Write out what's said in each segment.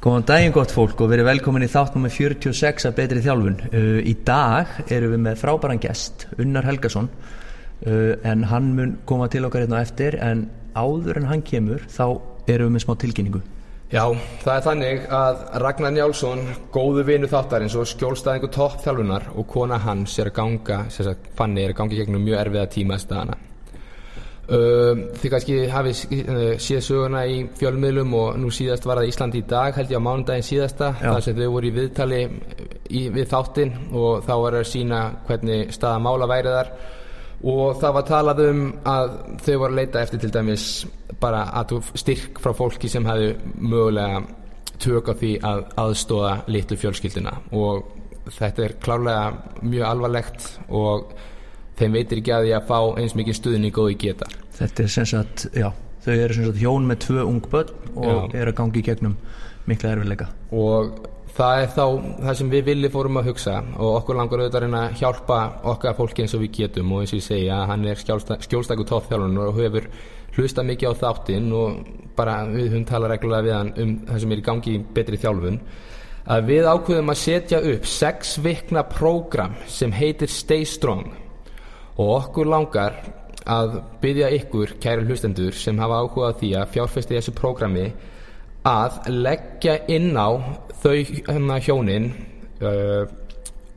Góðan daginn gott fólk og verið velkomin í þáttnum með 46 af betri þjálfun. Uh, í dag erum við með frábæran gest, Unnar Helgason, uh, en hann mun koma til okkar hérna eftir, en áður en hann kemur þá erum við með smá tilkynningu. Já, það er þannig að Ragnar Njálsson, góðu vinu þáttarins og skjólstæðingu toppþjálfunar og kona hans er að ganga, sér að Fanni er að ganga gegnum mjög erfiða tíma staðana. Uh, þið kannski hafið uh, séð söguna í fjölmiðlum og nú síðast var það Íslandi í dag held ég á mánundaginn síðasta þar sem þau voru í viðtali í, við þáttinn og þá var að sína hvernig staða mála væri þar. Og það var talað um að þau voru að leita eftir til dæmis bara að styrk frá fólki sem hefðu mögulega tök á því að aðstóða litlu fjölskylduna. Og þetta er klárlega mjög alvarlegt og þeim veitir ekki að því að fá eins mikið stuðning og þau geta. Þetta er sem sagt, já, þau eru sem sagt hjón með tvö ung börn og eru að gangi í gegnum mikla erfiðleika. og það er þá það sem við viljum fórum að hugsa og okkur langar auðvitað að að hjálpa okkar fólki eins og við getum og eins og ég segja hann er skjólstæku toppþjálun og hefur hlusta mikið á þáttinn og bara við höfum talað reglulega við hann um það sem er í gangi í betri þjálfun að við ákveðum að setja upp sex vikna prógram sem heitir Stay Strong og okkur langar að byggja ykkur, kæri hlustendur sem hafa áhugað því að fjárfesti þessu prógrami að leggja inn á þau hérna hjónin uh,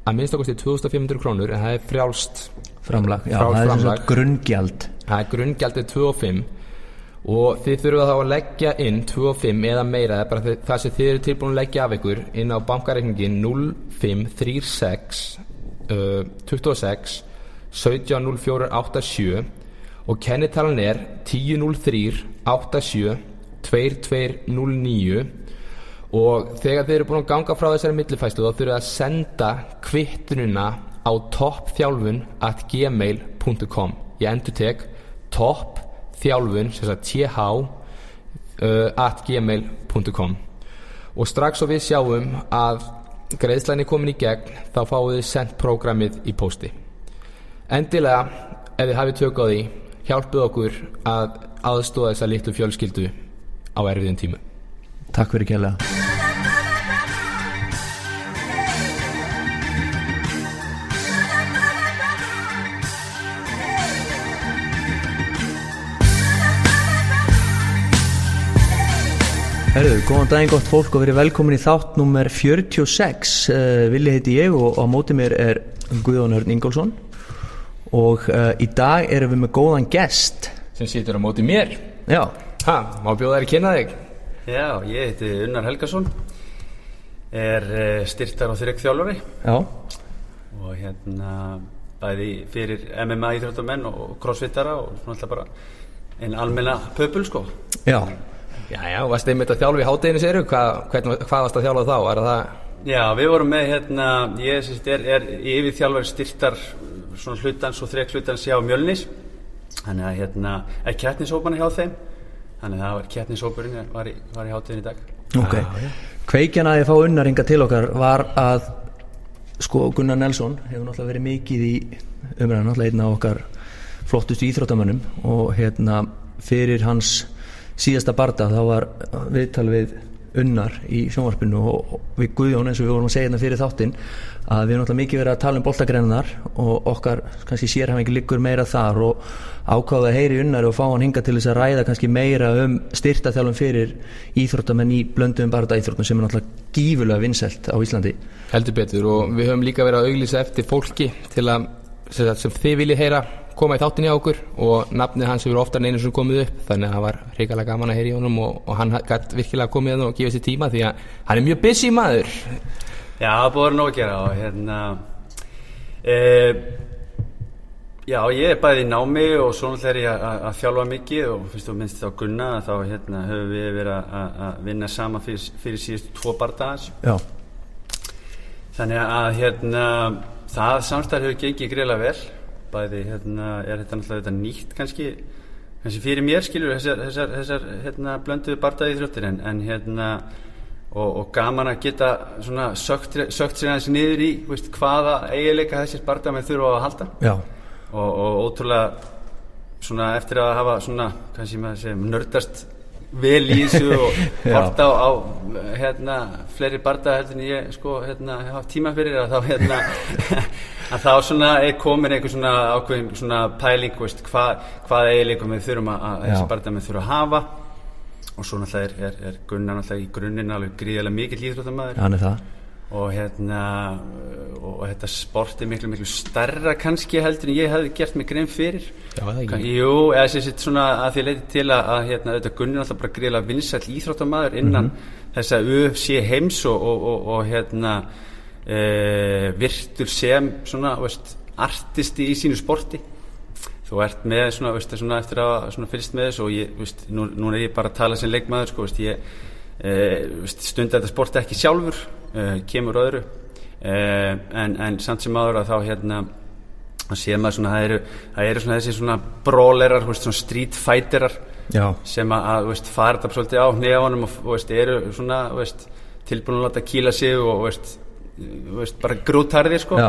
að minnst okkur til 2500 krónur en það er frjálst Framlag, já, Frá það er framlag. sagt grunngjald. það er grunngjaldið 2 og 5 og þið þurfa þá að leggja inn 2 og 5 eða meira það er bara það sem þið eru tilbúin að leggja af ykkur inn á bankareikningin 0536 uh, 26 170487 og kennitalan er 1003 87 2209 og þegar þið eru búin að ganga frá þessari millifæslu þá þurfið að senda kvittununa á toppþjálfun at gmail.com ég endur tek toppþjálfun sem sagt th uh, at gmail.com og strax og við sjáum að greiðslan er komin í gegn þá fáið þið sendt prógramið í pósti endilega ef þið hafið tök á því hjálpið okkur að aðstóða þessa litlu fjölskyldu á erfiðum tímu Takk fyrir kjærlega. Herðu, góðan daginn gott fólk og verið velkomin í þátt nummer 46 uh, Vili heiti ég og á móti mér er Guðjón Hörn Ingólfsson og uh, í dag erum við með góðan gest. Sem situr á móti mér. Já, ha, má bjóða þær að kynna þig? Já, ég heiti Unnar Helgason. Er uh, styrtar og þryggþjálfari já, og hérna bæði fyrir MMA íþróttamenn og crossfittara og svona alltaf bara einn almenna pöpul sko. Já. Já, já, varst einmitt að þjálfa í hátteginu séru hvað, hvern, hvað varst að þjálfa þá, er það Já, við vorum með hérna, ég er, er yfir þjálfari styrtar svona hlutans og þrygg hlutans hjá Mjölnis þannig að hérna er kettnishópan hjá þeim? Þannig að það var í, í hátíðin í dag. Ok, Já, já. kveikjan að ég fá unnaringa til okkar var að sko Gunnar Nelson hefur náttúrulega verið mikið í umræðan náttúrulega einn af okkar flottustu íþróttamönnum og hérna fyrir hans síðasta barda þá var viðtal við unnar í sjónvarpinu og við Guðjón eins og við vorum að segja hérna fyrir þáttinn að við erum náttúrulega mikið verið að tala um boltagreinar og okkar kannski sérhæfingi liggur meira þar og ákváða að heyri unnar og fá hann hinga til þess að ræða kannski meira um styrtaþjálfum fyrir íþróttamenn í blöndum barda íþróttum sem er náttúrulega gífulega vinsælt á Íslandi. Heldur betur og við höfum líka verið að auglýsa eftir fólki til að sem þið viljið heyra koma í þáttinni á okkur og nafnið hans hefur oftar en einu sem komið upp þannig að það var reikalega gaman að heyra í honum og, og hann gætt virkilega komið hérna og gefið sér tíma því að hann er mjög busy maður. Já, það búið að að gera og hérna e, Já, ég er bæði í námi og svo náttúrulega er ég að, að, að þjálfa mikið og fyrst og minnst á Gunna þá hérna höfum við verið að, að, að vinna sama fyrir, fyrir síðust tvo bardagans. Já, þannig að hérna það samstæður hefur gengið greiðlega vel bæði hérna er þetta náttúrulega þetta nýtt kannski? Kannski fyrir mér skilur þessar, þessar, þessar hérna blönduðu bardaði þrjóttir en, en hérna og, og gaman að geta svona sökt, sökt sér aðeins niður í veist, hvaða eiginleika þessir bardamenn þurfa að halda. Já, og, og ótrúlega svona eftir að hafa svona kannski maður segja nördast vel í þessu og Já. hort á, á hérna, fleiri barda heldur en ég sko, hérna, haft tíma fyrir að þá hérna, að þá svona er komin einhver svona ákveðin svona pæling veist, hva, hvað eiginleikum við þurfum að, að þessi barda með þurfum að hafa. Og svo náttúrulega er, er, er Gunnar náttúrulega í grunninn alveg gríðarlega mikill íþróttamæður hann er það og hérna og þetta sport er miklu miklu starra kannski heldur en ég hefði gert mig grein fyrir. Já, það ekki. Jú, eða sem sett svona að því leiti til að, að hérna, Gunni er alltaf bara greiðlega vinsæll íþróttamæður innan þessa UFC heims og, og, og, og hérna e, virtur sem svona, veist, artisti í sínu sporti. Þú ert með svona, veist, svona eftir að svona fylgst með þessu og ég, veist, nú, nú er ég bara að tala sem leikmaður sko, veist, ég e, veist, stunda þetta sport ekki sjálfur e, kemur öðru. E, en, en samt sem áður að þá hérna þá séð maður svona það eru, það eru svona þessi svona brawlerar, veist, svona street fighterar já, sem að, að veist, fara þetta svolítið á hnefanum og veist, eru svona tilbúin að láta kýla sig og veist, bara grútarðir sko.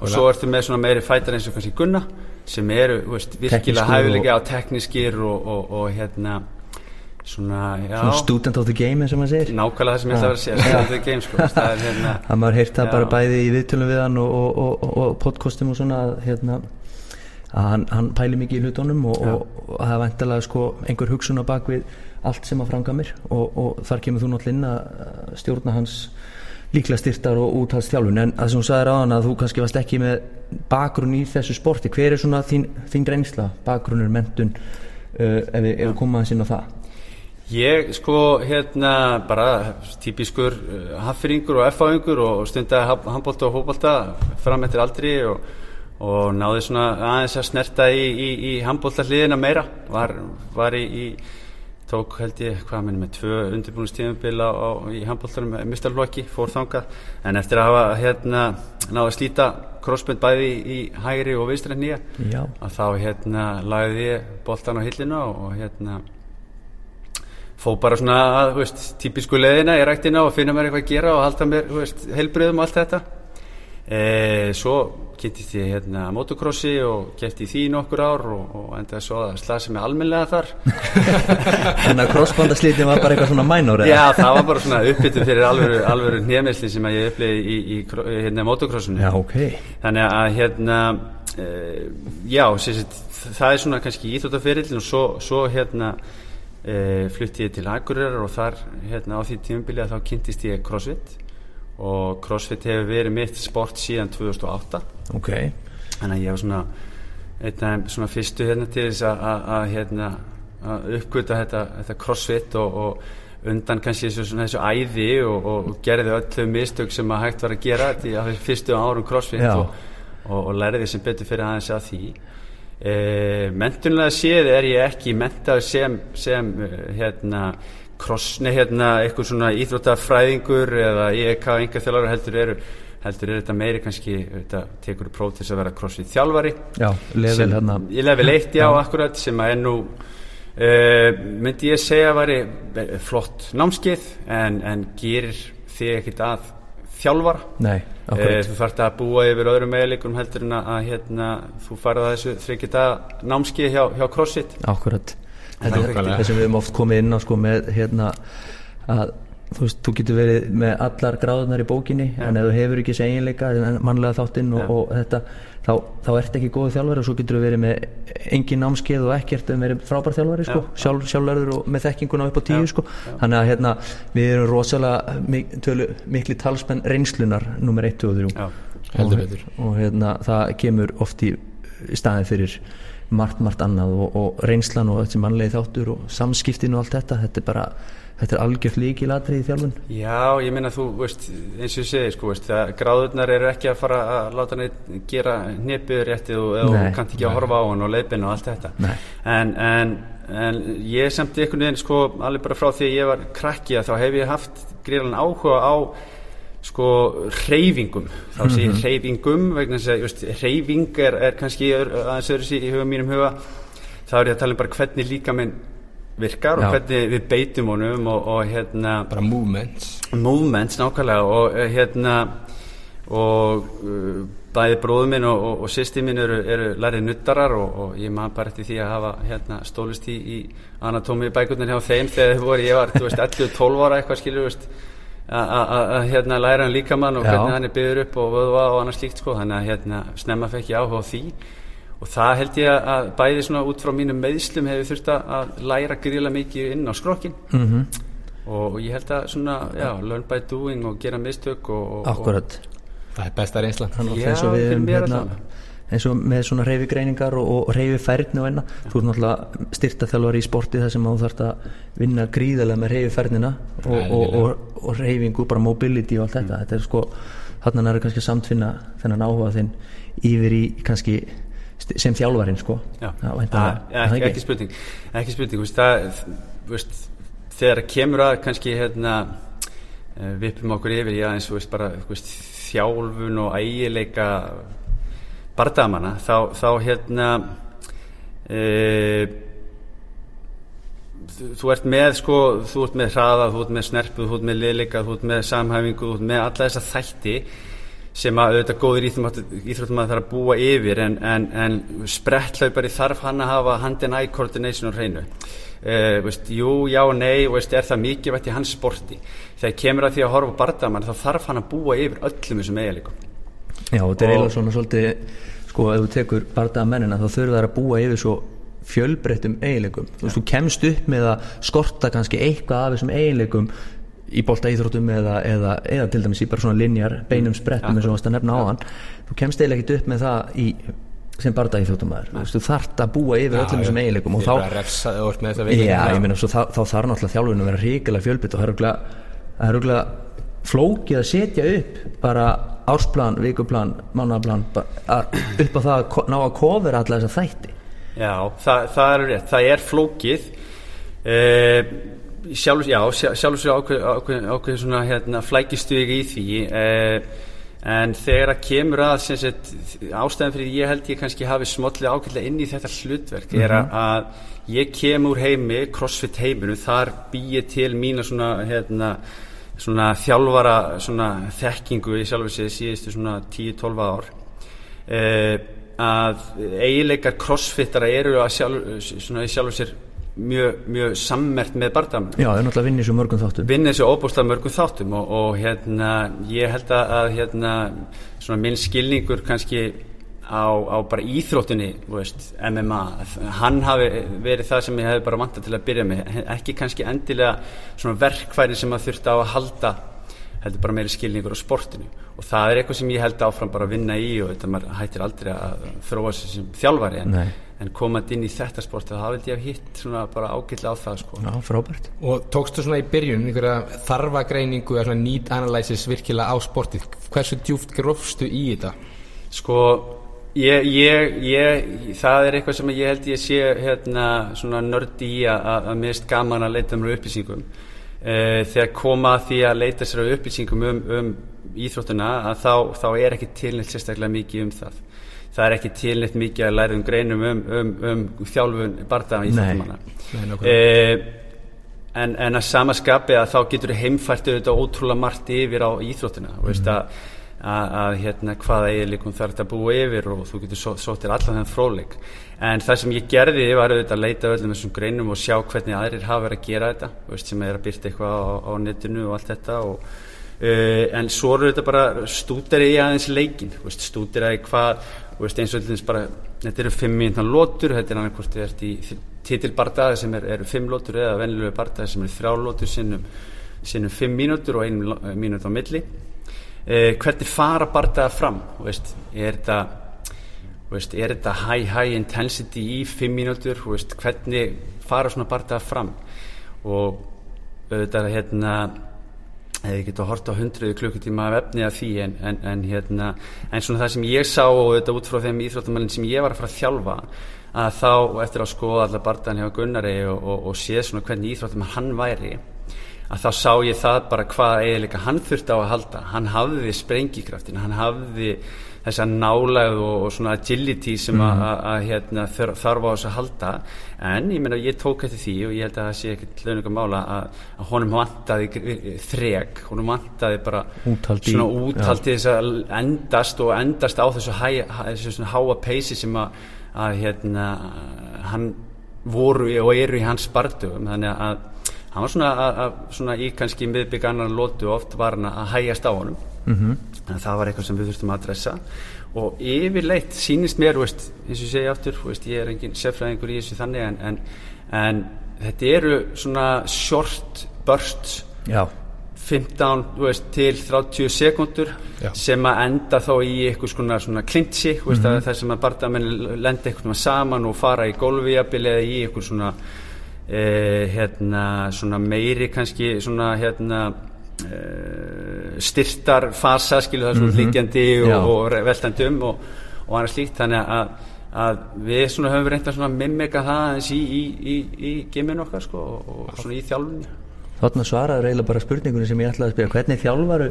Og svo ertu með svona meiri fætar eins og kannski Gunna sem eru virkilega hæfilega á teknískir og, og, og hérna svona, svona student of the game og maður segir. Nákvæmlega það sem ég ætla að vera að segja Stand of the game, sko. það er hérna að maður heyrt það Já. bara bæði í viðtölum við hann og, og, og, og podcastum og svona hérna, að hann, hann pæli mikið í hlutunum og, það er vantilega sko einhver hugsun á bak við allt sem að franga mér. Og, þar kemur þú náttúrulega inn að stjórna hans líklega styrtar og úthaldsþjálfun en að sem þú sagðir á hann að þú kannski varst ekki með bakgrunn í þessu sporti. Hver er svona þín, þín reynsla, bakgrunnur, mentun uh, ef við komum aðeins inn á það Ég sko hérna bara típiskur uh, haffyringur og erfáingur og stundaði handbólta og fótbólta fram eftir aldri og, og náði svona aðeins að snerta í, í, í handbólta hliðina meira. Var, var í, í tók held ég, hvað minnum með tvö undirbúinustíðumbil á, á, í handbóltarum með mistarlokki, fór þangað. En eftir að hafa hérna náði að slíta crossbund bæði í, hægri og vinstri nýja Já, að þá hérna lagði ég boltan á hillinu og, og hérna fó bara svona að, þú veist, típisku leðina í ræktina og finna mér eitthvað að gera og halda mér, þú veist, heilbriðum og allt þetta. E, svo kynntist ég hérna motocrossi og kefti í því nokkur ár og, og endaði svo að slasa mig almennilega þar. En að crossbandaslitin var bara eitthvað svona mænur Já, það var bara svona uppbyttu fyrir alvöru, alvöru nýjamesli sem að ég upplegi í, í, í, hérna motocrossinu Já, ok. Þannig að hérna e, já, sagt, það er svona kannski íþróttaferillin og svo, svo hérna e, flutti ég til Akureyrar og þar hérna á því tímubili að þá kynntist ég CrossFit. Og CrossFit hefur verið mitt sport síðan 2008 Ok, þannig að ég var svona einn af fyrstu hérna til þess að, að, að hérna að uppgöta þetta, þetta crossfit og, og undan kannski þessu, svona, þessu æði og, og, og gerði öll þau mistök sem að hægt var að gera þetta í á þessu fyrstu árum crossfit og, og, læriði sem betur fyrir aðeins að því e, mentunlega séð er ég ekki mentaður sem, sem eh, hérna krossni hérna eitthvað svona íþróttafræðingur eða EK enga þjálfur heldur eru heldur er þetta meiri kannski þetta tekur próf til að vera crossfit þjálfari. Já, level sem, hérna. í level 1 já, akkurat sem að er nú uh, myndi ég segja að væri eh, flott námskeið en, en gerir þig ekkit að þjálfara. Nei, akkurat. Þú þarft að búa yfir öðrum meðleikum heldur en að, hérna, þú farið að þessu þryggjita námskeið hjá, hjá CrossFit. Akkurat. Þetta er það sem við höfum oft komið inn á sko með hérna að þú veist, þú getur verið með allar gráðunar í bókinni en ef þú hefur ekki þessi eiginleika mannlega þáttinn og, Já. og þetta þá, þá ert ekki góð þjálfari og svo getur þú verið með engin námskeið og ekkert en verið frábær þjálfari sko, Já. sjálf, sjálflærður og með þekkinguna upp á tíu Já. sko. Þannig að hérna við erum rosalega mik tölu, mikli talsmenn reynslunar nummer 1, 2 og 3 já, heldur og, og hérna, það kemur oft í, í staðin fyrir margt, margt annað og, og reynslan og þessi mannlegi þáttur og samskiptin og allt þetta þetta er bara, þetta er algjört líkilatrið í þjálfun Já, ég meina þú, veist, eins og ég segi, sko, veist, gráðurnar eru ekki að fara að láta neitt gera hnipið réttið og, og Nei. kannt ekki að horfa á hann og leiðbinn og allt þetta. Nei. En, en, en ég samt einhvern veginn, sko, alveg bara frá því að ég var krakki að þá hef ég haft gríðan áhuga á sko hreyfingum þá sé ég hreyfingum vegna þess að just, hreyfing er, er kannski aðeins öðru sér í huga mínum huga þá er ég að tala um bara hvernig líka minn virkar Já. og hvernig við beitum honum og, og hérna bara movements. Movements nákvæmlega og uh, hérna og uh, bæði bróðu minn og, og, og sýsti minn eru, eru lærið nuttarar og, ég maður bara eftir því að hafa hérna, stólist í, í anatómi bækurnar hjá þeim þegar þau voru, ég var 11-12 ára eitthvað skilur að hérna, læra hann líkamann og hvernig hann er byggður upp og vöðva og annars líkt sko, þannig að hérna, snemma fekk ég áhuga á því og það held ég að bæði svona út frá mínum meðslum hefur þurft að læra gríla mikið inn á skrokkin mm -hmm. og ég held að svona, já, learn by doing og gera mistök og Akkurat Það er besta reynslan. Já, fyrir mér hérna, eins og með svona reyfigreiningar og, og reyfifærni og enna þú ert náttúrulega styrtaþjálfar í sporti þar sem þú þarfst að vinna gríðarlega með reyfifærnina og, og, og reyfingu, bara mobility og allt þetta. Mm. þetta er sko, hann er kannski samtfinna þennan áhuga þinn yfir í kannski sem þjálfarinn sko. Já, það, ekki, ekki spurning. Ekki spurning, veist, það veist, þegar kemur að kannski hérna, eh, vippum okkur yfir, já eins og veist bara þjálfun og ægileika bardamanna þá, þá hérna e, þú ert með sko, þú ert með hraða, þú ert með snerpu þú ert með liðleika, þú ert með samhæfingu þú ert með alla þessa þætti sem að auðvitað góður íþróttum að það er að búa yfir en, en, en sprettlaupari þarf hann að hafa hand-in-eye coordination og hreinu. Uh, veist, jú, já, nei veist, er það mikið vært í hans sporti? Þegar kemur að því að horfa bardamann þá þarf hann að búa yfir öllum þessum eiginleikum. Já, þetta er eiginlega svona svolítið sko, ef þú tekur bardamennina þá þurfur það að búa yfir svo fjölbreyttum eiginleikum, þú veist, þú kemst upp með að skorta kannski eitthvað af þessum eiginleikum í bólta íþróttum eða, eða, eða til dæmis í bara svona linjar beinum sprettum eins og það nefna á hann þú kemst eiginlega ekkit upp með það í sem barða í þjóttumæður þú þart að búa yfir öllum þessum eiginleikum og þá, já, meina, þá, þá þarf náttúrulega þjálfun að vera ríkilega fjölbytt og það er rúglega flókið að setja upp bara ársplan, vikuplan, mánaplan upp á það að ná að kofera alla þessa þætti. Já, það, það er rétt, það er flókið. Eh, sjálfs, já, sjálfs ákveð, ákveð, ákveð svona hérna, flækistuðið í því eh, en þegar að kemur að sagt, ástæðan fyrir ég held ég kannski hafi smotlega ákveðlega inn í þetta hlutverk mm -hmm. er mhm. að ég kemur heimi crossfit heiminu, þar býið til mína svona hérna svona þjálfara svona þekkingu í sjálf og séð síðustu svona 10-12 ár eh, að eiginleikar crossfittara eru að sjálf, svona í sjálf og sér mjög, mjög sammert með barndam Já, er náttúrulega vinnið svo mörgum þáttum. Vinnið svo óbúslega mörgum þáttum og, og hérna, ég held að hérna, minn skilningur kannski á, á bara íþróttunni veist, MMA, hann hafi verið það sem ég hef bara vantað til að byrja með. Ekki kannski endilega svona verkfæri sem að þurfti á að halda heldur bara meiri skilningur á sportinu og það er eitthvað sem ég held áfram bara að vinna í og þetta maður hættir aldrei að þróa sér sem þjálfari en en komað inn í þetta sport þá hafði ég hitt svona bara ágætla á það sko. Já, frábært. Og tókstu svona í byrjun einhverja þarfagreiningu eða svona need analysis virkilega á sportið hversu djúft grófstu í þetta? Sko ég, ég, ég, það er eitthvað sem ég held ég sé hérna svona nördi í að, að mist gaman að leita mér upplýsingum þegar koma því að leita sér upplýsingum um, um íþróttuna að þá, þá er ekki tilnætt sérstaklega mikið um það. Það er ekki tilnitt mikið að læra um greinum um, um, um þjálfun barndaga í þjóttumanna eh, en, en að samaskapi að þá getur heimfært auðvitað ótrúlega margt yfir á íþróttina. Og veist að að, hérna hvaða eiginleikum þarf þetta að búa yfir og þú getur sóttir allan þenn fróðleik. En það sem ég gerði var auðvitað að leita öllum þessum greinum og sjá hvernig aðrir hafa verið að gera þetta veist, sem er að byrta eitthvað á, á netinu og allt þetta og Uh, en svo eru þetta bara stúdar í aðeins leikin stúdar í hvað veist, eins og allins bara þetta eru fimm mínútan lótur þetta er annað hvort þið ert í titilbardaði sem er, eru fimm lótur eða vennilega bardaði sem eru þrjá lótur sinnum, sinnum fimm mínútur og einu mínút á milli uh, hvernig fara bardaða fram? Veist, er þetta veist, high high intensity í fimm mínútur? Hvernig fara svona bardaða fram? Og auðvitað hérna hefði getið að horta á hundruðu klukkutíma af efni af því en, en, en, hérna, en svona það sem ég sá og þetta út frá þeim íþróttumælinn sem ég var að fara að þjálfa að þá eftir að skoða allar barndan hjá Gunnari og, og, og sé svona hvernig íþróttumæl hann væri að þá sá ég það bara hvað eiginlega hann þurfti á að halda. Hann hafði sprengikraftin, hann hafði þessa nálæð og, og svona agility sem Mhm. að, að hérna, þarf á þess að halda. En ég meina ég tók eftir því og ég held að það sé ekkert launingum mála að, að honum vantaði þrek, honum vantaði bara Úthald í- svona úthald til þess að endast og endast á þessu, hæ, þessu háa peysi sem að, að hérna, hann voru og eru í hans bardugum þannig að hann var svona, að, að, svona í kannski miðbygg annar lótu oft var hann að hægjast á honum Mhm. þannig að það var eitthvað sem við þurftum að adressa og yfirleitt sýnist mér veist, eins og segi aftur, veist, ég er engin seffræðingur í þessu þannig en, en, en þetta eru svona short bursts Já, 15 þú veist, til 30 sekundur Já. sem að enda þá í eitthvað svona, klintsi mm -hmm. þar sem að bardamenn lenda eitthvað saman og fara í gólfijabili eða í eitthvað svona eh, hérna, meiri kannski svona hérna eh, styrtar fasa skilu það svona Mhm. líkjandi Já. og, og veltandi um og, og annað slíkt þannig að, að við svona höfum reynda svona mimika það aðeins í, í, í, í geminu okkar sko og, og svona í þjálfunni þarna svaraður eiginlega bara spurningunni sem ég ætlaði að spyrja hvernig þjálfaru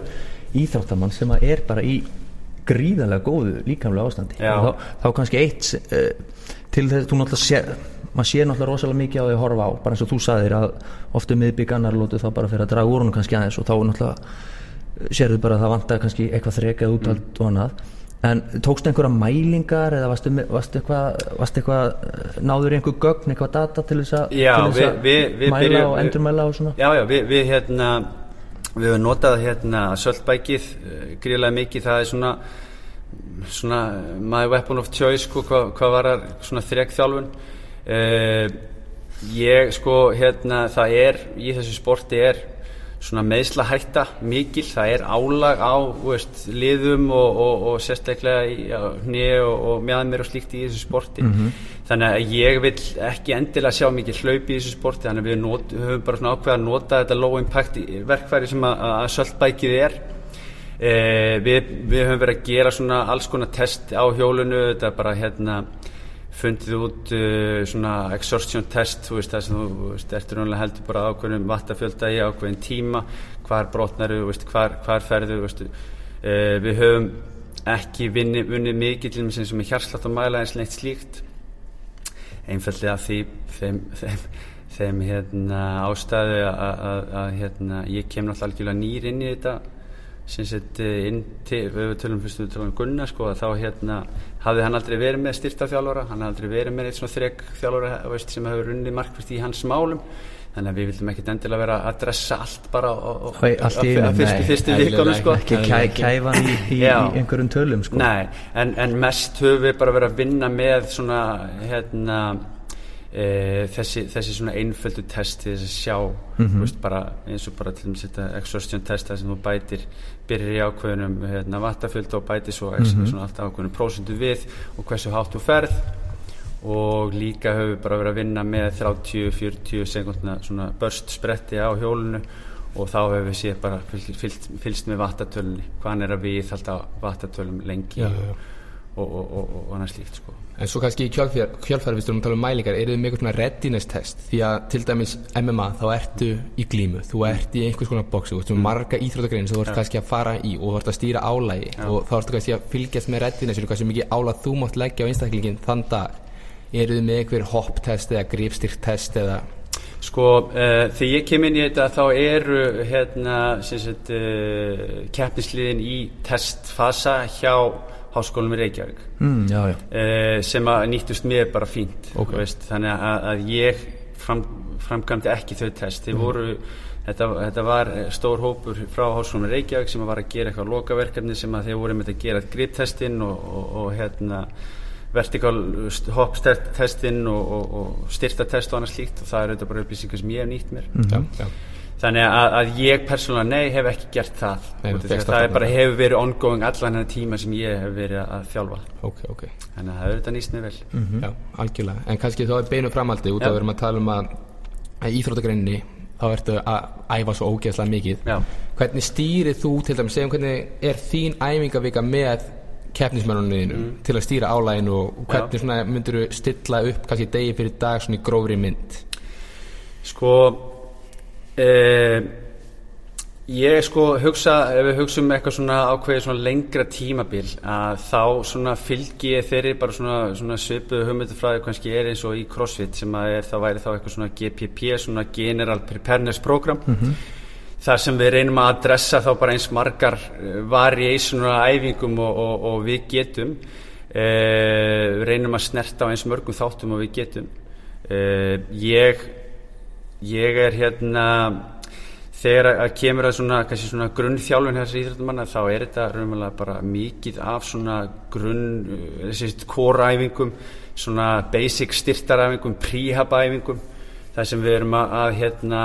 íþróttamann sem að er bara í gríðarlega góðu líkamlega ástandi þá, þá kannski eitt uh, til þess þú náttúrulega sé maður sé náttúrulega rosalega mikið á því að horfa á bara eins og þú sagðir að ofta miðbygg annar lótu þá bara fyrir að draga úr honum kannski aðeins og þá náttúrulega eh, sérðu bara að það vantar kannski eitthvað þrekað útald og annað. En tókstu einhverja mælingar eða varstu, varstu eitthvað, varstu eitthvað eh, náður einhver gögn, eitthvað data til þess að, mæla byrjum- og endurmæla og svona? Já, já, við, við hérna við höfum notað hérna söltbækið gríðlega mikið, það er svona svona my weapon of choice sko, hvað, hvað var það svona þrekþjálfun uh, ég sko hérna það er í þessu sporti er svona meðsla hætta mikil, það er álag á veist, liðum og, og, og sérstaklega í hnið og, og mjöðmir og slíkt í þessu sporti. Þannig að ég vil ekki endilega sjá mikið hlaup í þessu sporti. Þannig að við not, höfum bara svona ákveða að nota þetta low impact verkfæri sem að, að söltbækið er. Eh, við, við höfum verið að gera svona alls konar test á hjólunu þetta bara hérna fundið út uh, svona exhaustion test þú veist það sem þú veist, ertur náttúrulega heldur bara ákveðnum vattafjölda í ákveðin tíma hvar brotnaru, þú veist, hvar, hvar ferðu þú veist, uh, við höfum ekki vinni, vunnið mikið til þess sem er hjarslátt að mæla eins leitt slíkt. Einfallega því þeim, þeim, þeim hérna, ástæðu að, að, að hérna, ég kem náttúrulega algjörlega nýr inn í þetta sem sett eh, inn til, við tölum fyrst við tölum um Gunnar sko að þá hérna hafði hann aldrei verið með styrta þjálfara hann hafði aldrei verið með eitt svona þrek þjálfara veist, sem hefur runnið markvist í hans málum. Þannig að við vildum ekkit endilega vera að dressa allt bara einu, fyrstu, fyrstu vikunum sko. Ekki kæ, kæfa í, í, í einhverjum tölum sko. Nei, en, en mest höfum við bara verið að vinna með svona hérna e, þessi, þessi svona einföldu test til þess að sjá Mhm. veist, bara, eins og bara til dæmis þetta exhaustion test þar sem þú bætir byrjar í ákveðunum hérna, vattafjölda og bætir svo mm svona alltaf ákveðunum prósentu við og hversu hátt þú ferð og líka höfum við bara verið að vinna með 30-40 sekundna svona börst spretti á hjólunu og þá hefur við séð bara fylgst, fylgst, fylgst með vattatölunni hvað hann er að við alltaf vattatölum lengi Já, já, já. og, og, og, og annað slíkt sko. En svo kannski í kjölfæri við stöðum að tala um mælingar, eru þið með eitthvað svona readiness test? Því að til dæmis MMA, þá ertu í glímu, þú ert í einhvers konar bóksi, þú ert með marga íþróttagrein sem þú ert kannski að fara í og þú ert að stýra álægi og þá ertu kannski að fylgjast með readiness, hversu mikið álag þú mátt leggja á einstaklingin þann dag. Eru þið með einhver hopp test eða gripstyrk test eða... Sko, uh, þegar ég kem inn í þetta þá eru hérna, sem uh, keppnisliðin í testfasa hjá Háskólanum í Reykjavík. Mm, já, já. uh, sem að nýttust mér bara fínt Ok. þú veist, þannig að, að ég fram, framkvæmdi ekki þau test. Þeir voru, þetta, þetta var stór hópur frá Háskólanum í Reykjavík sem var að gera eitthvað lokaverkefni sem að þeir voru með að gera griptestin og, og, og hérna vertikal hopp testin og, og, styrtatest og annað slíkt. Og það er auðvitað bara upplýsingar sem ég hef nýtt mér. Já, já. Þannig að, að ég persónulega nei hef ekki gert það Nei, það það bara hefur verið ongoing allan þennan tíma sem ég hef verið að þjálfa Ok, ok. þannig að það auðvitað nýst mér vel Já, algjörlega. En kannski þá er beinu framaldi út af að við erum að tala um að, íþróttagreininni þá ertu að æfa svo ógeðslega mikið. Já. Hvernig stýrið þú til dæmis, segjum hvernig er þín æfingavika með keppnismennunniðinu til að stýra álæginu og hvernig myndir þú stilla upp kannski degi fyrir dag svona í grófri mynd? Sko e, Ég sko hugsa, ef við hugsaum eitthvað svona ákveðið svona lengra tímabil að þá svona fylgi þeirri bara svona, svona svipuðu hugmyndufræði kannski er eins og í CrossFit sem að er þá væri þá eitthvað svona GPP, svona General Preparedness Program. Þar sem við reynum að adressa þá bara eins margar eh, variationar af æfingum og, og, og við getum. Við reynum að snerta á eins mörgum þáttum og við getum. Eh, ég ég er hérna þegar að kemur að svona, svona grunnþjálfun þessar íþróttumanna þá er þetta raunverulega bara mikið af svona grunn, eh, þessi kóræfingum, svona basic styrtaræfingum, príhabæfingum þar sem við erum að, að hérna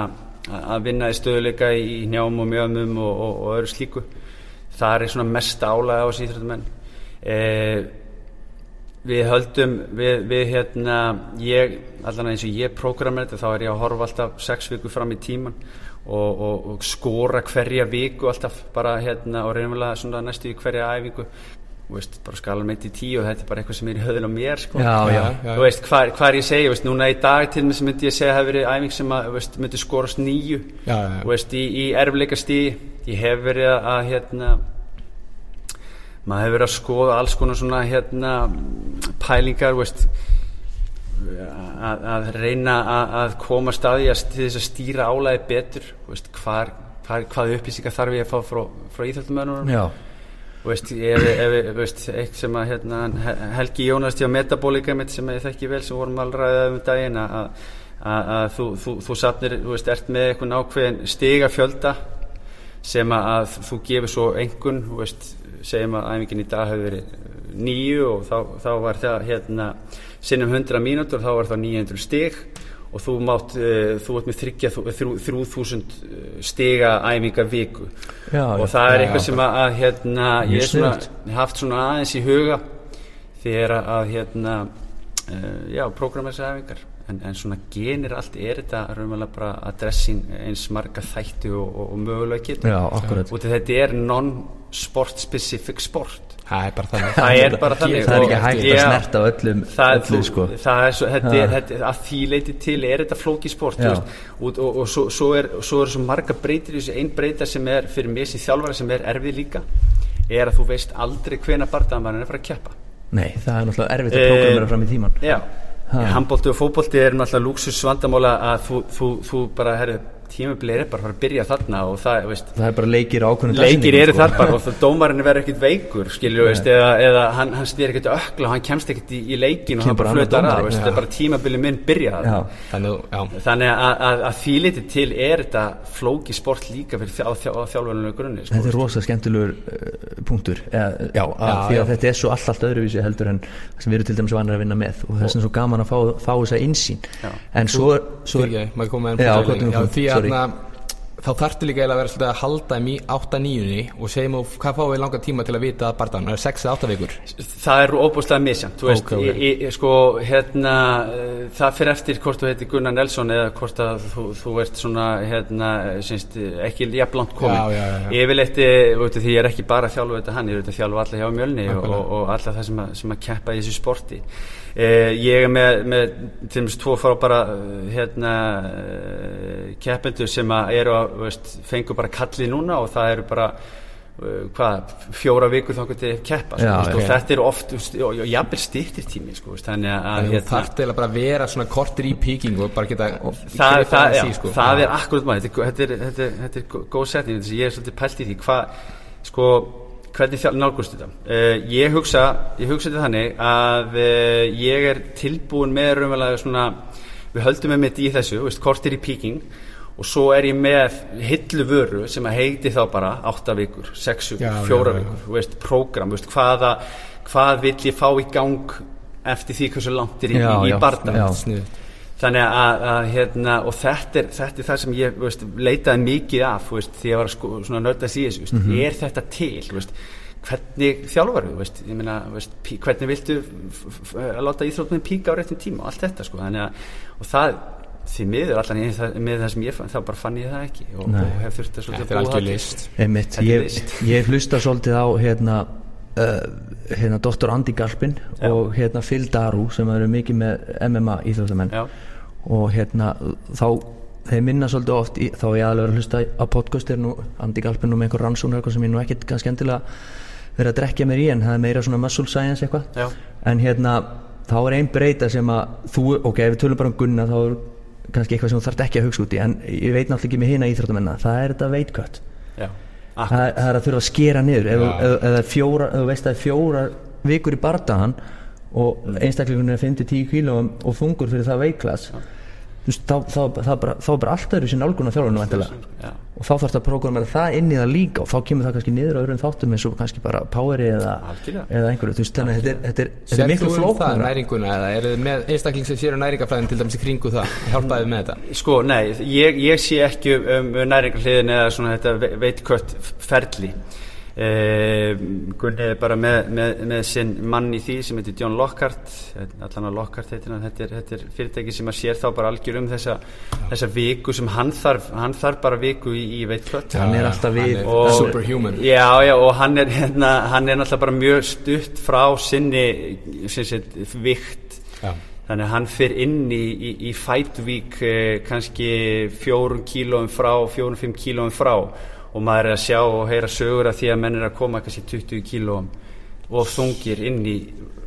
að vinna í stöðuleika í njám og mjögumum og, og, og öðru slíku. Það er svona mest álæg á þessi íþróttumenn eh, við höldum við, við hérna ég, allan eins og ég prógrammer þetta þá er ég að horfa alltaf sex viku fram í tíman og, og, og skora hverja viku alltaf bara hérna og reynumlega svona næstu í hverja æfingu og veist, bara skala með til tíu og þetta er bara eitthvað sem er í höðun á mér sko. Já, já. þú veist, hvað, hvað er ég að segja veist, núna í dag til þess myndi ég segja að það hefur verið æfing sem að, veist, myndi skorast nýju Já, já, já. og veist, í, í erfleika stíði ég hef verið að, að hérna maður hefur verið að skoða alls konar svona hérna pælingar veist að, að reyna að, að koma staði að til þess að stýra álæði betur veist, hvar, hvar, hvað upplýsingar þarf ég að fá frá, frá íþjóttumönnunum Já, veist, ef, ef, veist, eitt sem að hérna, Helgi Jónas til að metabólika mitt sem ég þekki vel sem vorum alveg ræðið um daginn að, að, að þú, þú, þú sapnir, þú veist, ert með eitthvað ákveðin stiga fjölda sem að þú gefur svo engun, veist, segjum að æfingin í dag hefur verið nýju og þá, þá var það hérna sinnum 100 mínútur, þá var það 900 stig og þú mátt, uh, þú ert með þryggja þrjú, þrjú þúsund stiga æfinga viku Já, og það er eitthvað sem að, að hérna, ég er svona, haft svona aðeins í huga þegar að, hérna, uh, já, prógramessæfingar en, en svona genir allt er þetta raunverulega bara að dressin eins marga þætti og, og, og mögulega getur af þetta er non-sport specific sport. Það er bara þannig. Það er bara þannig Það er ekki og- hægt að snerta öllum það, öllu, sko. það er svo, þetta er, þetta, að því leiti til er þetta flóki sport Já. þú veist, og, og, og svo, svo, er, svo svo marga breytir í þessu. Einn breyta sem er fyrir mér sem þjálfara sem er erfið líka er að þú veist aldrei hvena barndamaðurinn er að fara að keppa. Nei, það er náttúrulega erfitt að Eh, prógramera fram í tíman já. Handbólti og fótbólti er náttúrulega lúksus vandamála að þú, þú, þú bara herri, tímabilið er bara að fara að byrja þarna og það, veist Það er bara leikir á ákveðnum leikir eru sko. þar bara og það dómarinn verður ekkit veikur skilju, veist, eða, eða hann, hann snýr ekkit ökla og hann kemst ekkit í, í leikin og hann bara dómari. að veist, Já. það er bara tímabili minn byrjað Já, Þannig, já þannig að, að, að því liti til er þetta flóki sport líka fyrir þjá, þjá, þjálfarinu grunni sko, þetta er rosa skemmtilegur uh, punktur eða, Já, að, Já, því að já. þetta er svo allt, allt öðruvísi heldur en það sem við erum til dæmis vanir að vinna með og þess er svo gaman að fá, fá þessa einsýn Já. En svo, sorry. Þá þarftu líka eiginlega að vera svolítið að halda þeim í 8-9 og segjum og hvað fáum við langa tíma til að vita að barðan, er 6-8 vikur. Það er óbúslega misjant þú veist, Ok, ok. Ég, ég, sko, hérna uh, það fyrir eftir hvort þú heitir Gunnar Nelson eða hvort þú, þú ert svona hérna, syns, ekki jafnlangt komin. Yfirleitt, eh, því ég er ekki bara að þjálfa þetta hann, ég er að þjálfa alla hjá mjölni og, og, og alla það sem að, sem að keppa í þessu sporti. Eh, ég er með, með til dæmis tvo frábara eh, hérna eh, keppendur sem eru að veist, fengu bara kalli núna og það eru bara uh, hvað, fjóra vikur þá til að keppa sko, Já, veist, og þetta er oft og, og jafnvel stýttir tími sko, þannig að Þannig þú hérna, þarft eiginlega bara að vera svona kortir í píking og bara geta það, gripið það, já, í, sko. það er akkurat maður þetta, er- þetta, er- þetta, er- þetta er gó- góð setning að ég er svolítið pælt í því hvað sko, hvernig þjálf nálgust þetta? Uh, ég hugsa ég hugsa þetta þannig að uh, ég er tilbúin með raunverulega svona við höldum með mitt í þessu veist, kortir í píking og svo er ég með hillu vöru sem að heiti þá bara 8 vikur, 6 Já, vikur, 4 já, já. vikur þú veist, prógram, veist, hvaða hvað vill ég fá í gang eftir því hversu langt er í, Já, í já, barndag þannig að, að hérna, og þetta er, þetta er það sem ég veist, leitaði mikið af veist, því ég var að sko, í þessu veist, Mhm. er þetta til veist, hvernig þjálfar veist, ég meina, hvernig viltu láta íþrótmenn píka á réttum tíma og allt þetta sko, að og það því miður allan ég, það, með það sem ég fann þá bara fann ég það ekki og, og hef þurft að svolítið er búa það ég, ég hlusta svolítið á hérna, uh, hérna Dr. Andy Galpin Já. og hérna Phil Daru sem eru mikið með MMA íþjóðamenn og hérna þá þeir minna svolítið oft í, þá er ég aðlega að hlusta á podcastir nú Andi Galpin og með einhver eitthvað sem ég nú ekkit kannski endilega verið að drekja mér í en það er meira svona muscle science eitthvað. En hérna þá er ein breyta sem að þú, ok, ef við tölum bara um gunna þá er kannski eitthvað sem þú þarft ekki að hugsa út í en ég veit náttúrulega ekki með hina íþróttamenn það er þetta Já, það, er- að þurfa að skera niður. Ef, ef, ef, fjóra, ef þú veist að það er fjóra vikur í bardagan og einstaklingun er 5-10 kílóum og þungur fyrir það veiklas þá, er bara allt öðru sér nálgun á og þá þarf það að prógramera það inn í það líka og þá kemur það kannski niður á öðrum þáttum eins og kannski bara poweri eða, eða einhverju. Þú veist, þannig að þetta er, þetta er, þetta Sér er miklu þú um það flóknara. næringuna eða eru þið með einstakling sem sér um næringafræðin til dæmis í kringu það hjálpaði með þetta? Sko, nei, ég, ég sé ekki um, um næringarliðin eða svona þetta veitkött ferli uh, Gunni er bara með, með, með sinn mann í því sem heitir John Lockhart. Allan að Lockhart heitir hann. Þetta er, þetta er fyrirtæki sem að sér þá bara algjör um þessa, þessa viku sem hann þarf hann þarf bara viku í, í veitkött hann er alltaf við Og- superhuman. Já, já, og hann er, hérna, hann er náttúrulega bara mjög stutt frá sinni sagt, vikt. Já. þannig að hann fyrir inn í, í, í Week eh, kannski fjórun kílóum frá, fjórun, fimm kílóum frá og maður er að sjá og heyra sögur af því að menn er að koma kannski 20 kílóum og þungir inn í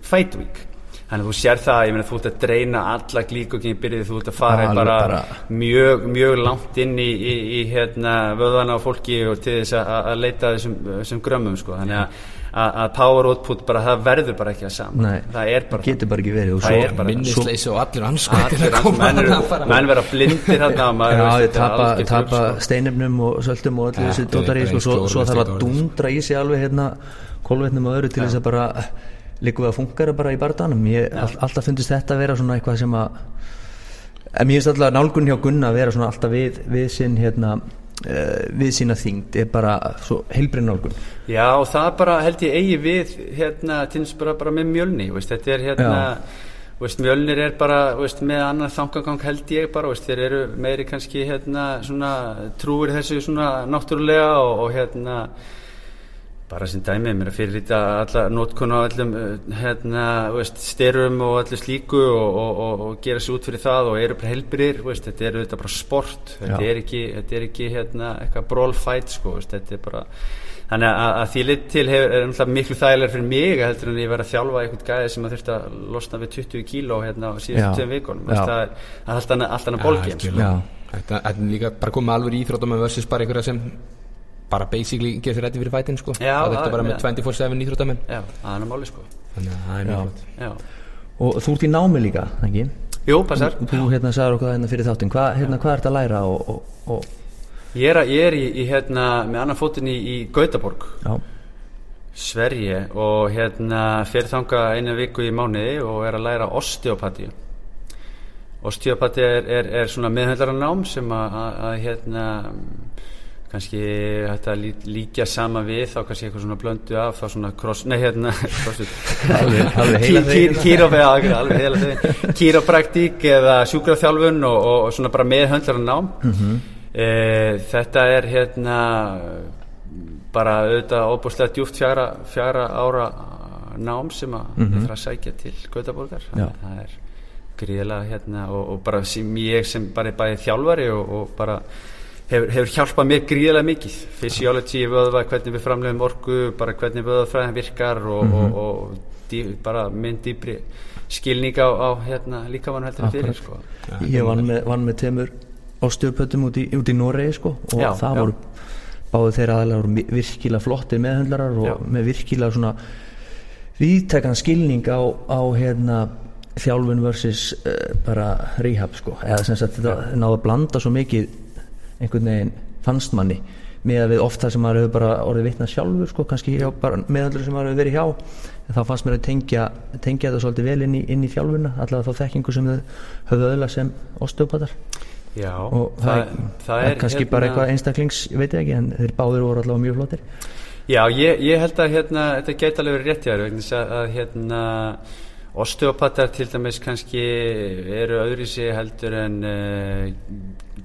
Fight Week þannig að þú sér það, ég meina þú ert að dreina alla glíkokinn byrðið, þú ert að fara Alveg bara, bara- mjög, mjög langt inn í, í, í hérna, vöðvana á fólki og til þess að, að leita að þessum, þessum grömmum sko. þannig að, að, að power output bara, það verður bara ekki að saman Nei, það er bara getur bara ekki verið. Og Það svo, minnisleysi og allir Allir, að koma menn, vera blindir hann Já, ég tapa, tapa sko. steinefnum og söltum og Ja, þessi dótari sko, svo, þarf að slíka dundra í sig alveg hérna kolvetnum og öðru til þess að bara líka við að fungara bara í bardanum ég all, alltaf fundist þetta að vera svona eitthvað sem að en mér finnst alltaf nálgun hjá Gunna að vera svona alltaf við, við sinn hérna uh, við sína þyngd er bara heilbrinn nálgun. Já, og það bara held ég eigi við hérna, þess bara, bara með mjölni veist, þetta er hérna veist, mjölnir er bara veist, með annar þangagang held ég bara, þeir eru meiri kannski hérna, svona, trúir þessu náttúrulega og, og hérna bara sem dæmi, mér að fyrirlita alla nótkun á öllum uh, hérna, styrum og öllu slíku og, og, og, gera sér út fyrir það og eru bara helbriðir, þetta er auðvitað bara sport þetta Já. er ekki, þetta er ekki hérna, eitthvað brólfæt sko, veist, þetta er bara þannig að, að því lit til hefur, er náttúrulega miklu þægilega fyrir mig heldur en ég verið að þjálfa einhvern gæði sem að þurft að losna við 20 kíló hérna á síðustu tveim Já. það er, það er allt annað, allt annað Já, bólgin algjörlega. Já. Þetta þetta er líka bara komið alveg í íþróttum versus bara einhverja sem bara basically getur sér rætti fyrir fætin sko. Já, það er bara með já. 24-7 íþróttamenn. Það er máli sko. Og þú ert í námi líka, ekki? Jú, passar. Þú hérna sagður okkur það hérna fyrir þáttinn. Hvað hérna, hvað ert að læra og, og, og Ég er, ég er í, í hérna með annan fótinn í, í Gautaborg. Já, Sverige og hérna fyrir þanga einu viku í mánuði og er að læra osteopati osteopati er, er, er svona meðhöldaranám sem að, að, að hérna kannski hægt að lí, líkja sama við þá kannski eitthvað svona blöndu af þá svona cross, nei hérna kýrópraktík eða sjúkraþjálfun og, og svona bara meðhöldaranám mm þetta er hérna bara auðvitað óbúslega djúft fjara, fjara ára nám sem að mm -hmm. að sækja til Gautaborgar það er gríðilega hérna og, og bara sem ég sem bara er bæði þjálfari og, og bara hefur, hefur hjálpað mér gríðilega mikið physiology, vöðva, hvernig við framlegum orku bara hvernig vöðvafræðin virkar og, og, og dý, bara minn dýpri skilning á, á hérna, líkamann heldur en fyrir sko. ég vann með, vann með temur osteopötum út í, út í Noregi sko og Já, það já. voru báðu þeirra aðlega voru virkilega flottir meðhundlarar og Já. með virkilega svona viðtækan skilning á, á hérna þjálfun versus uh, bara rehab sko eða sem sagt þetta náðu að blanda svo mikið einhvern veginn fannst manni með að við oft það sem maður hefur bara orðið vitna sjálfur sko, kannski meðhundlar sem maður hefur verið hjá þá fannst mér að tengja, tengja þetta svolítið vel inn í, inn í þjálfuna allavega þá þekkingu sem þau höfðu öðla sem osteopatar Já, og það, það er kannski bara eitthvað einstaklings, ég veit ekki, en þeir báðir voru allavega mjög flottir. Já, ég, ég held að hérna, þetta geta alveg rétt hjá þér vegna að hérna, osteopatar til dæmis kannski eru öðru sig heldur en uh,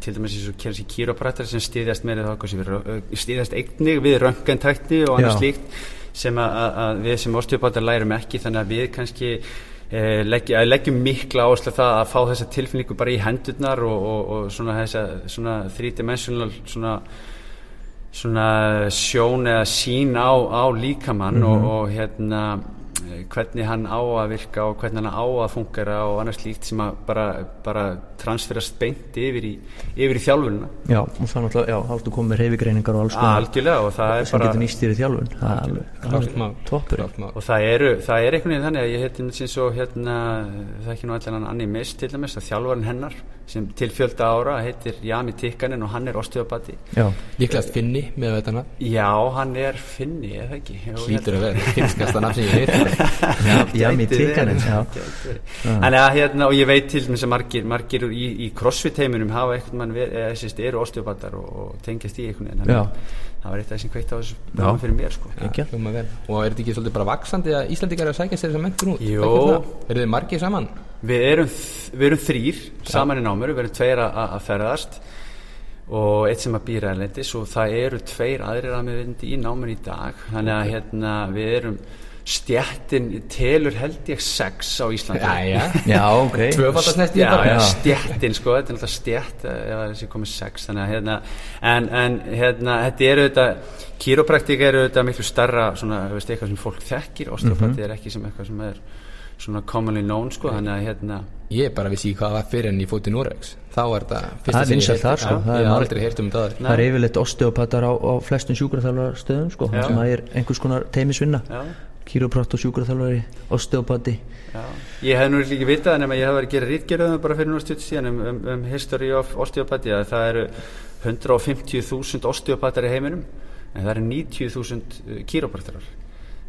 til dæmis eins og kannski kýróprættar sem stýðast meira þá uh, stýðast eignig við röngentækni og annað slíkt sem að, við sem osteopatar lærum ekki. Þannig að við kannski eh, leggja, leggjum mikla áherslu það að fá þessa tilfinningu bara í hendurnar og, og, og svona þessa svona three-dimensional svona svona sjón eða sín á, á líkamann og, og hérna eh, hvernig hann á að virka og hvernig hann á að fungera og annars líkt sem að bara, bara transferast beint yfir í, yfir í þjálfununa Já, og náttúrulega, já, þá ertu komið með reyfigreiningar og alls konar algjörlega og það er sem bara getur nýst í þjálfun. Það er alveg, toppur og það eru, það er einhvern veginn þannig að ég heiti eins og hérna, það er ekki nú allan hann Anni Mist til dæmis, að þjálfarinn hennar sem til fjölda ára heitir Jami Tikkanen og hann er osteopati. Já, Líklegast finni með þetta nafn. já, hann er finni, eða ekki? Held að vera finnskasta nafn sem ég veit já, mér verið. Þannig að hérna, og ég veit til þess að margir, margir í, í crossfit heiminum hafa eitthvað mann verið, eru osteopatar og, og tengjast í einhvern veginn. Það var eitt af þessum kveikt á þessu náðum fyrir mér sko. Vel. Og er þetta ekki svolítið bara vaksandi að Íslandingar eru að sækja sér þessa menntun út? Eru þið margir saman? Við erum, við erum þrýr saman í námur, við erum tveir að, að ferðast og eitt sem að býra erlendis og það eru tveir aðrir að með vindi í námur í dag. Þannig að hérna, við erum stjættin telur held ég sex á Íslandi. Jæja. já, ok. Tvöfaldasnesti Já, já, stjættin sko, þetta er alltaf stjætt það er þessi komið sex þannig að hérna, en, en hérna, þetta eru þetta, kýrópraktika eru þetta miklu starra, svona, veist, eitthvað sem fólk þekkir, osteopati er ekki sem eitthvað sem er svona commonly known sko, þannig að hérna, Ég bara vissi hvað það var fyrir en ég fótt í Noregs. Þá var þetta Það fyrsta er sko. Já, Það er marg- aldrei heyrt um aður. það er yfirleitt osteopatar á, á flestum sjúkraþjálfarstöðum sko, Já. sem að er einhvers konar teimisvinna já kýróprakt og sjúkraþjálfari, osteopati Já, ég hef nú ekki vitað nema ég hef verið að gera rítgerðum bara fyrir nú stutt síðan um, um, um history of osteopati að það eru 150.000 osteopatar í heiminum en það eru 90.000 kýrópraktarar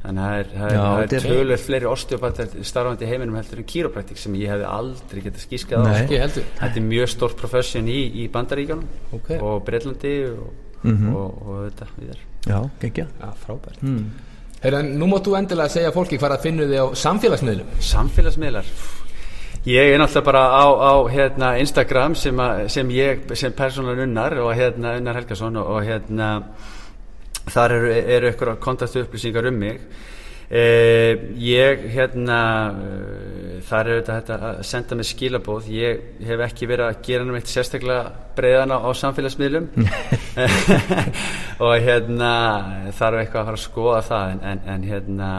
þannig að það er, það er, Já, það þetta er tölur fleiri osteopatar starfandi í heiminum heldur en kýrópraktik sem ég hefði aldrei getað skískað á. Ekki þetta er mjög stórt profession í, í Bandaríkjónum Ok. og Breitlandi og, Mhm. og, og þetta við er já, Já, frábært. mm. Heyrðu, en nú máttu endilega segja fólki hvað það finnur þið á samfélagsmiðlum. Samfélagsmiðlar Ég er náttúrulega bara á, á hérna, Instagram sem, að, sem ég sem persónulega unnar og hérna Unnar Helgason og, og hérna þar eru, eru ykkur kontaktu upplýsingar um mig eh, ég hérna eh, þar er þetta, að senda mig skilabóð ég hef ekki verið að gera neitt sérstaklega breiðana á samfélagsmiðlum og hérna þarf eitthvað að fara að skoða það en, en, en hérna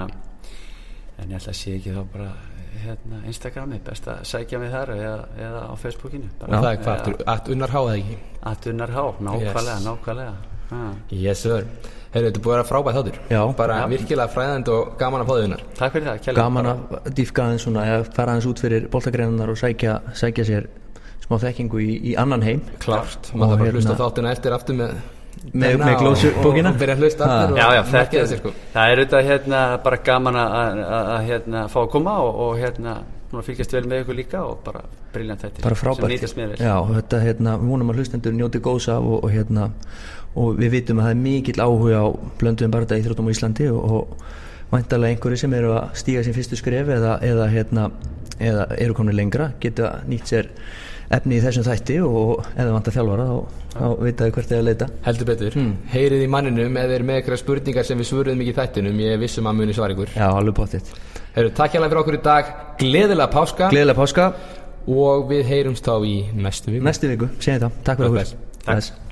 en ég ætla að sé ekki þá bara hérna, Instagrami, best að sækja mig þar eða, eða á Facebookinu Og það er hvað að unnar háða ekki. Atunnar há, nákvæmlega, Yes. nákvæmlega ha. Yes sir. Heyrðu, þetta búið að vera frábært þáttur. Já. Bara Já. virkilega fræðandi og gaman að fá þið unnar. Takk fyrir það, kjærlega. gaman að dýfka aðeins svona eða fara aðeins út fyrir boltagreinunar og sækja, sækja sér smá þekkingu í, í annan heim Klart. Og Maður þarf bara að hérna- hlusta á þáttina eftir aftur með Með- með glósubókina? Og, byrja að hlusta aftur Já, já, þetta er, sko. það er auðvitað hérna bara gaman að, að, hérna, fá að koma og, og hérna núna fylgjast vel með ykkur líka og bara briljant þetta bara frábært já, þetta hérna, við vonum að hlustendur njóti góðs af og, og hérna og við vitum að það er mikill áhuga á blönduðum barða íþróttum á Íslandi og, og væntalega einhverju sem eru að stíga sín fyrstu skref eða, eða hérna eða eru komin lengra, geta nýtt sér efni í þessum þætti og eða vantar þjálfara þá, þá vitaðu hvert þið að leita Heldur betur. Hmm. Heyrið í manninum eða er með eitthvað spurningar sem við svöruðum ekki í þættinum. Ég vissum að muni svar ykkur. já, alveg pottitt Heyrðu, takk hérlega fyrir okkur í dag. Gleðilega páska. Gleðilega páska, og við heyrumst þá í næstu viku. næstu viku, segjum þetta, takk fyrir okkur.